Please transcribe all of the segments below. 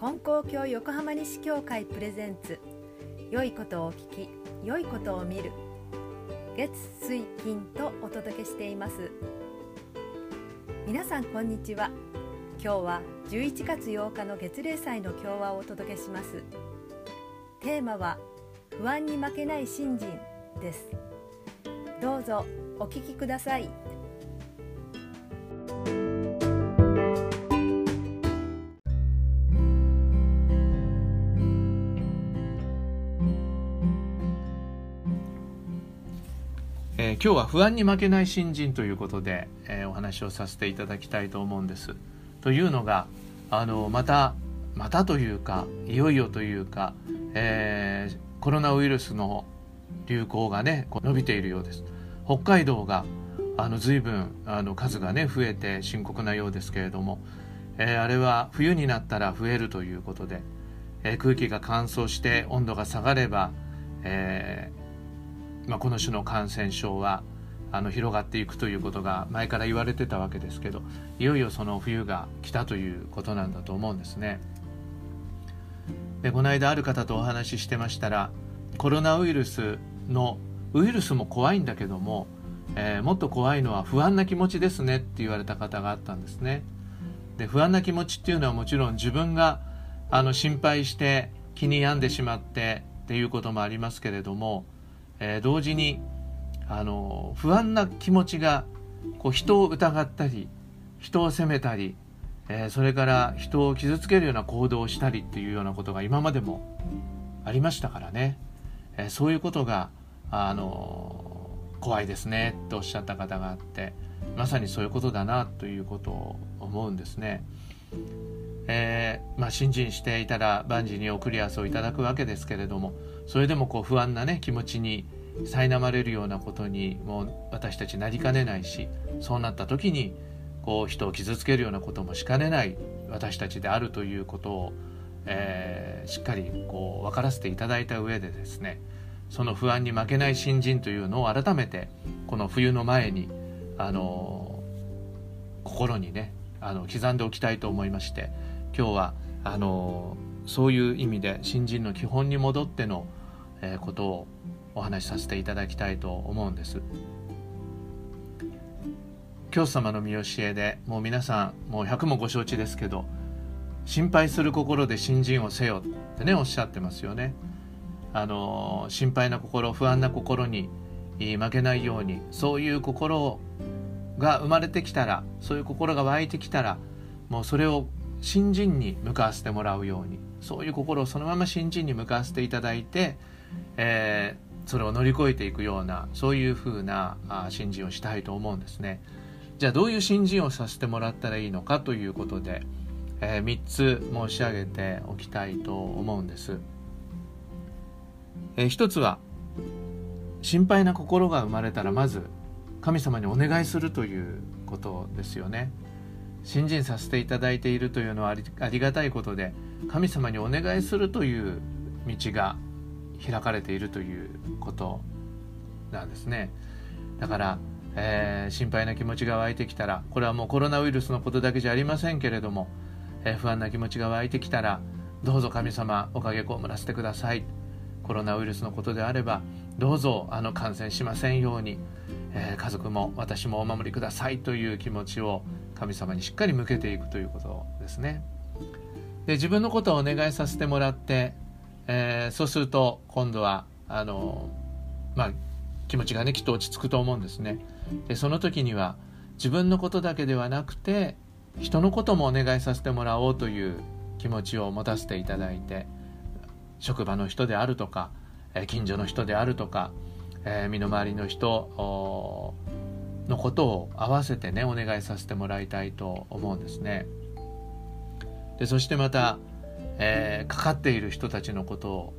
金光教横浜西教会プレゼンツ。良いことを聞き良いことを見る。月水金とお届けしています。皆さんこんにちは。今日は11月8日の月例祭の共和をお届けします。テーマは不安に負けない信心です。どうぞお聞きください。今日は不安に負けない新人ということで、えー、お話をさせていただきたいと思うんです。というのがあのまたまたというかいよいよというか、えー、コロナウイルスの流行がね伸びているようです。北海道があの随分あの数がね増えて深刻なようですけれども、えー、あれは冬になったら増えるということで、えー、空気が乾燥して温度が下がれば、えーまあ、この種の感染症はあの広がっていくということが前から言われてたわけですけどいよいよその冬が来たということなんだと思うんですね。でこの間ある方とお話ししてましたらコロナウイルスのウイルスも怖いんだけども、えー、もっと怖いのは不安な気持ちですねって言われた方があったんですね。で不安な気持ちっていうのはもちろん自分があの心配して気に病んでしまってっていうこともありますけれどもえー、同時にあの不安な気持ちがこう人を疑ったり人を責めたり、えー、それから人を傷つけるような行動をしたりっていうようなことが今までもありましたからね、えー、そういうことがあの怖いですねとおっしゃった方があってまさにそういうことだなということを思うんですね。えー、まあ、信心していたら万事に送り合わせをいただくわけですけれどもそれでもこう不安なね気持ちに苛まれるようなことにもう私たちなりかねないしそうなった時にこう人を傷つけるようなこともしかねない私たちであるということを、えー、しっかりこう分からせていただいた上でですねその不安に負けない新人というのを改めてこの冬の前にあの心にねあの刻んでおきたいと思いまして今日はあのそういう意味で新人の基本に戻ってのえー、ことをお話しさせていただきたいと思うんです。教祖様の見教えでもう皆さんもう100もご承知ですけど心配する心で新人をせよってねおっしゃってますよね。あの心配な心不安な心に負けないようにそういう心が生まれてきたらそういう心が湧いてきたらもうそれを新人に向かわせてもらうようにそういう心をそのまま新人に向かわせていただいてえー、それを乗り越えていくようなそういうふうなあ新人をしたいと思うんですね。じゃあどういう新人をさせてもらったらいいのかということで、えー、3つ申し上げておきたいと思うんです。えー、1つは心配な心が生まれたらまず神様にお願いするということですよね。信心させていただいているというのはありがたいことで神様にお願いするという道が開かれているということなんですねだから、えー、心配な気持ちが湧いてきたらこれはもうコロナウイルスのことだけじゃありませんけれども、えー、不安な気持ちが湧いてきたらどうぞ神様おかげこむらせてくださいコロナウイルスのことであればどうぞあの感染しませんように、えー、家族も私もお守りくださいという気持ちを神様にしっかり向けていくということですね。で自分のことをお願いさせてもらってえー、そうすると今度はあのまあ気持ちがねきっと落ち着くと思うんですね。でその時には自分のことだけではなくて人のこともお願いさせてもらおうという気持ちを持たせていただいて職場の人であるとか、え近所の人であるとか、えー、身の回りの人のことを合わせてねお願いさせてもらいたいと思うんですね。でそしてまたえー、かかっている人たちのことを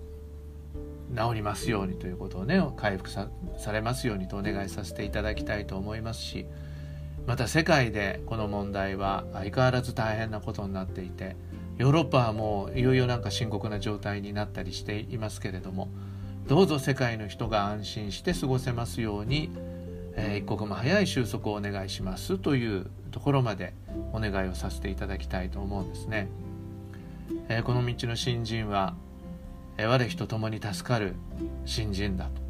治りますようにということをね回復されますようにとお願いさせていただきたいと思いますしまた世界でこの問題は相変わらず大変なことになっていてヨーロッパはもういよいよなんか深刻な状態になったりしていますけれどもどうぞ世界の人が安心して過ごせますように、えー、一刻も早い収束をお願いしますというところまでお願いをさせていただきたいと思うんですね。えー、この道の新人は、えー、我人ともに助かる新人だと。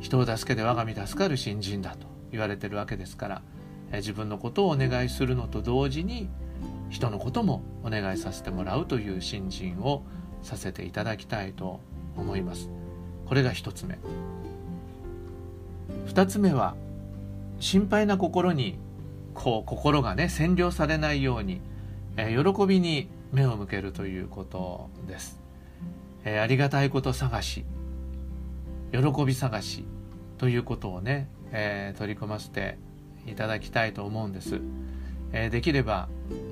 人を助けて我が身助かる新人だと言われてるわけですから、えー、自分のことをお願いするのと同時に人のこともお願いさせてもらうという新人をさせていただきたいと思います。これが一つ目。二つ目は心配な心にこう心がね占領されないように、えー、喜びに目を向けるということです、えー、ありがたいこと探し喜び探しということをね、えー、取り組ませていただきたいと思うんです、えできれば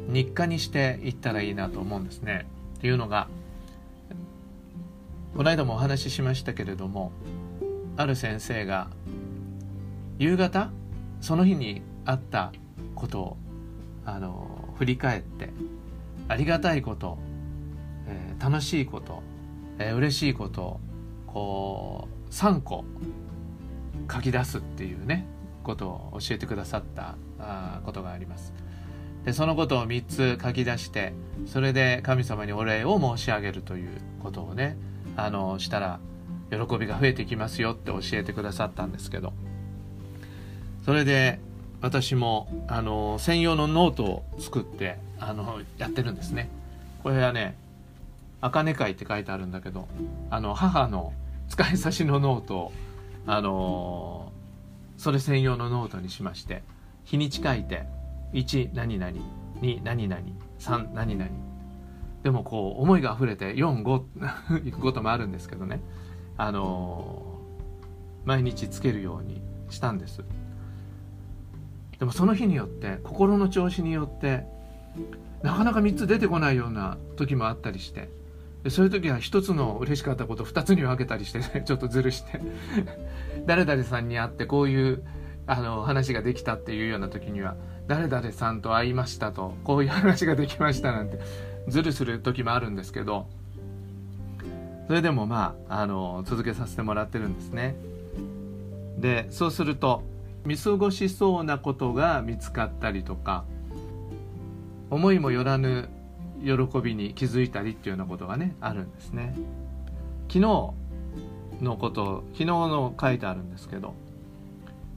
日課にしていったらいいなと思うんですね。っていうのがこの間もお話ししましたけれどもある先生が夕方その日にあったことをあの振り返ってありがたいこと、えー、楽しいこと、えー、嬉しいことこう3個書き出すっていうねことを教えてくださったあことがあります。でそのことを3つ書き出してそれで神様にお礼を申し上げるということをねあのしたら喜びが増えてきますよって教えてくださったんですけどそれで私もあの専用のノートを作ってあのやってるんですね。これはね「茜会」って書いてあるんだけどあの母の使い差しのノートをあのそれ専用のノートにしまして日にち書いて1何々2何々3何々。でもこう思いが溢れて45行くこともあるんですけどね。あの毎日つけるようにしたんです。でもその日によって心の調子によってなかなか3つ出てこないような時もあったりして。そういう時は1つの嬉しかったことを2つに分けたりしてね ちょっとずるして。誰々さんに会ってこういうあの話ができたっていうような時には誰々さんと会いましたとこういう話ができましたなんてずるする時もあるんですけど。それでもまああの続けさせてもらってるんですね。でそうすると見過ごしそうなことが見つかったりとか思いもよらぬ喜びに気づいたりっていうようなことがねあるんですね。昨日のこと昨日の書いてあるんですけど、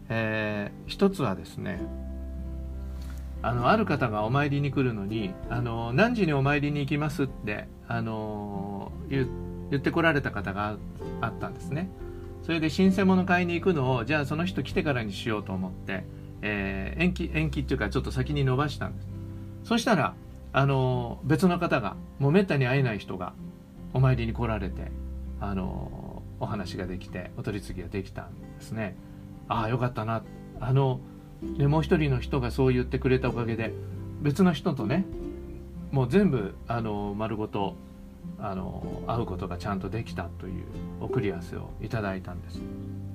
えー、一つはですねあのある方がお参りに来るのにあの何時にお参りに行きますってあの言ってこられた方があったんですね。それで新鮮物買いに行くのをじゃあその人来てからにしようと思って、えー、延期延期っていうかちょっと先に延ばしたんですそしたらあの別の方がもうめったに会えない人がお参りに来られてあのお話ができてお取り次ぎができたんですね。ああよかったな。あのもう一人の人がそう言ってくれたおかげで別の人とねもう全部あの丸ごとあの会うことがちゃんとできたという送り合わせをいただいたんです。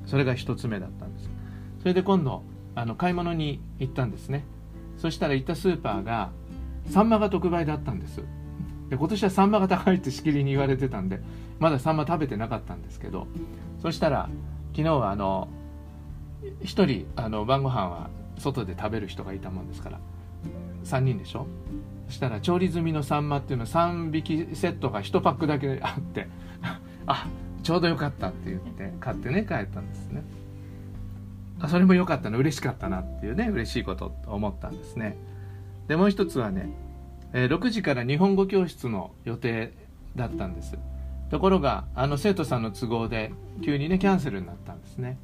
それが一つ目だったんです。それで今度あの買い物に行ったんですね。そしたら行ったスーパーがサンマが特売だったんです。で今年はサンマが高いってしきりに言われてたんでまだサンマ食べてなかったんですけどそしたら昨日はあの1人あの晩ご飯は外で食べる人がいたもんですから3人でしょ？そしたら調理済みのサンマっていうのは3匹セットが1パックだけあってあちょうどよかったって言って買ってね帰ったんですね。あそれも良かったの嬉しかったなっていうね嬉しいことと思ったんですね。でもう一つはね、え、6時から日本語教室の予定だったんです。ところがあの生徒さんの都合で急にねキャンセルになったんですね。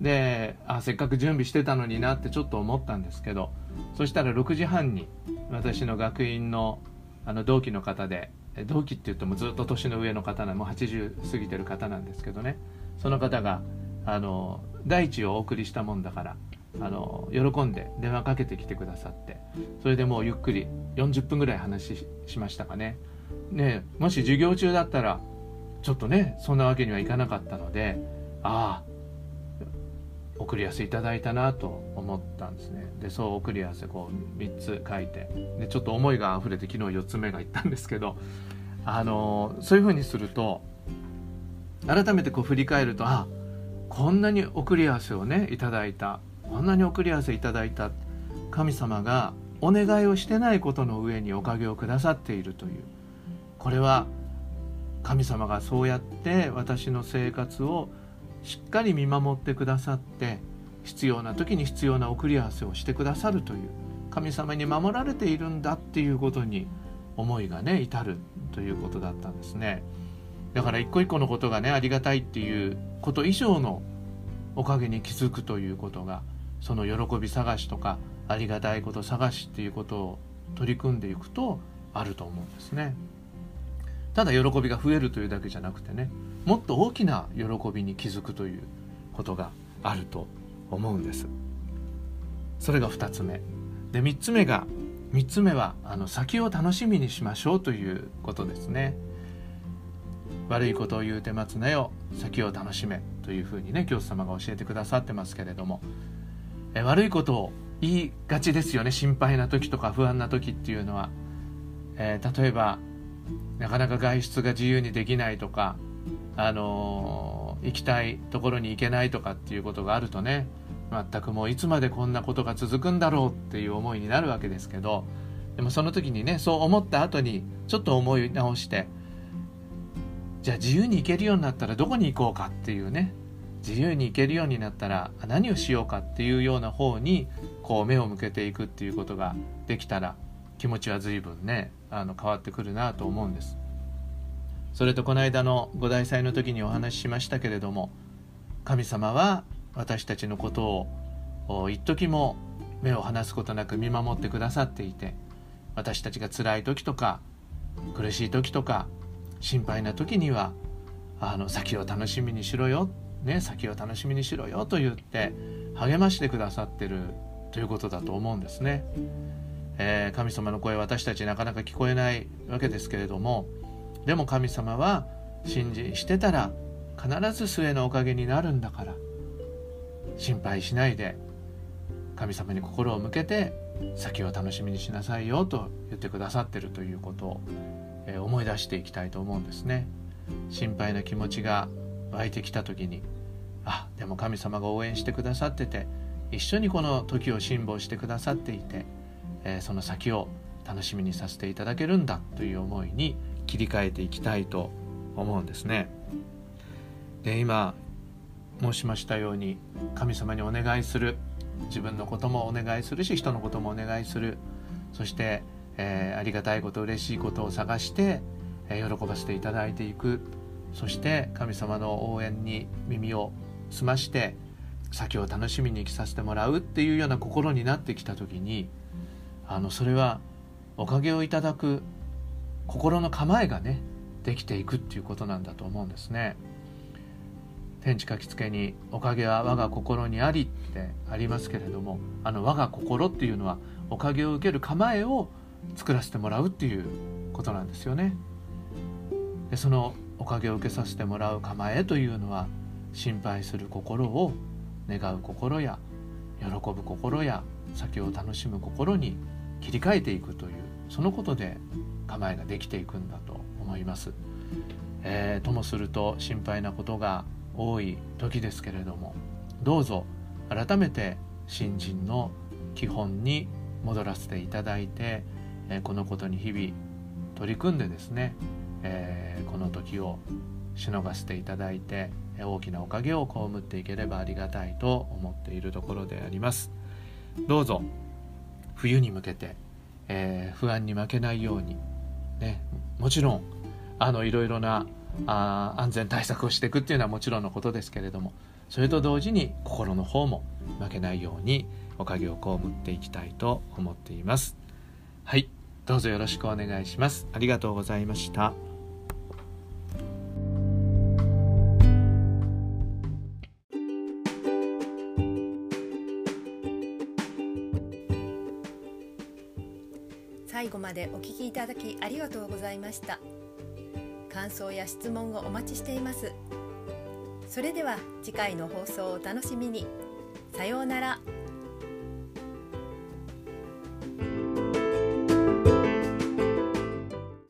であせっかく準備してたのになってちょっと思ったんですけどそしたら6時半に私の学院のあの同期の方で同期って言ってもずっと年の上の方なもう80過ぎてる方なんですけどね。その方があの第一をお送りしたもんだからあの喜んで電話かけてきてくださってそれでもうゆっくり40分ぐらい話しましたかね。ねもし授業中だったらちょっとねそんなわけにはいかなかったのでああ送り合わせいただいたなと思ったんですね。でそう送り合わせこう3つ書いてでちょっと思いが溢れて昨日4つ目がいったんですけどあのそういうふうにすると改めてこう振り返るとああこんなに送り合わせをねいただいた。こんなに送り合わせいただいた。神様がお願いをしてないことの上におかげをくださっているという。これは神様がそうやって私の生活をしっかり見守ってくださって必要な時に必要な送り合わせをしてくださるという。神様に守られているんだっていうことに思いがね至るということだったんですね。だから一個一個のことがねありがたいっていうこと以上のおかげに気づくということがその喜び探しとかありがたいこと探しっていうことを取り組んでいくとあると思うんですね。ただ喜びが増えるというだけじゃなくてねもっと大きな喜びに気づくということがあると思うんです。それが2つ目。で3つ目が3つ目はあの先を楽しみにしましょうということですね。悪いことを言うて待つなよ先を楽しめというふうにね教祖様が教えてくださってますけれども。え悪いことを言いがちですよね心配な時とか不安な時っていうのは、えー、例えばなかなか外出が自由にできないとかあのー、行きたいところに行けないとかっていうことがあるとね全くもういつまでこんなことが続くんだろうっていう思いになるわけですけどでもその時にねそう思った後にちょっと思い直してじゃあ自由に行けるようになったらどこに行こうかっていうね自由に行けるようになったら何をしようかっていうような方にこう目を向けていくっていうことができたら気持ちは随分ねあの変わってくるなと思うんです。それとこの間の五大祭の時にお話ししましたけれども神様は私たちのことを一時も目を離すことなく見守ってくださっていて私たちが辛い時とか苦しい時とか心配な時にはあの先を楽しみにしろよ、ね、先を楽しみにしろよ。と言って励ましてくださってるということだと思うんですね。えー、神様の声私たちなかなか聞こえないわけですけれどもでも神様は信心してたら必ず末のおかげになるんだから心配しないで神様に心を向けて先を楽しみにしなさいよ。と言ってくださってるということ、え思い出していきたいと思うんですね心配な気持ちが湧いてきた時にあでも神様が応援してくださってて一緒にこの時を辛抱してくださっていて、えその先を楽しみにさせていただけるんだという思いに切り替えていきたいと思うんですね。で今申しましたように神様にお願いする自分のこともお願いするし人のこともお願いするそして、えー、ありがたいこと嬉しいことを探して、えー、喜ばせていただいていくそして神様の応援に耳を澄まして先を楽しみに生きさせてもらうっていうような心になってきた時にあのそれはおかげをいただく心の構えがねできていくっていうことなんだと思うんですね。天地書きつけに「おかげは我が心にあり」ってありますけれどもあの我が心っていうのはおかげを受ける構えを作らせてもらうっていうことなんですよね。でそのおかげを受けさせてもらう構えというのは心配する心を願う心や喜ぶ心や先を楽しむ心に切り替えていくというそのことで構えができていくんだと思います。えー、ともすると心配なことが多い時ですけれどもどうぞ改めて新人の基本に戻らせていただいて、えこのことに日々取り組んでですね、え、この時をしのがせていただいて大きなおかげを被っていければありがたいと思っているところであります。どうぞ冬に向けて、えー、不安に負けないようにねもちろんあのいろいろなあ安全対策をしていくっていうのはもちろんのことですけれどもそれと同時に心の方も負けないようにおかげを被っていきたいと思っています。はいどうぞよろしくお願いしますありがとうございました最後までお聞きいただきありがとうございました。感想や質問をお待ちしていますそれでは次回の放送をお楽しみにさようなら。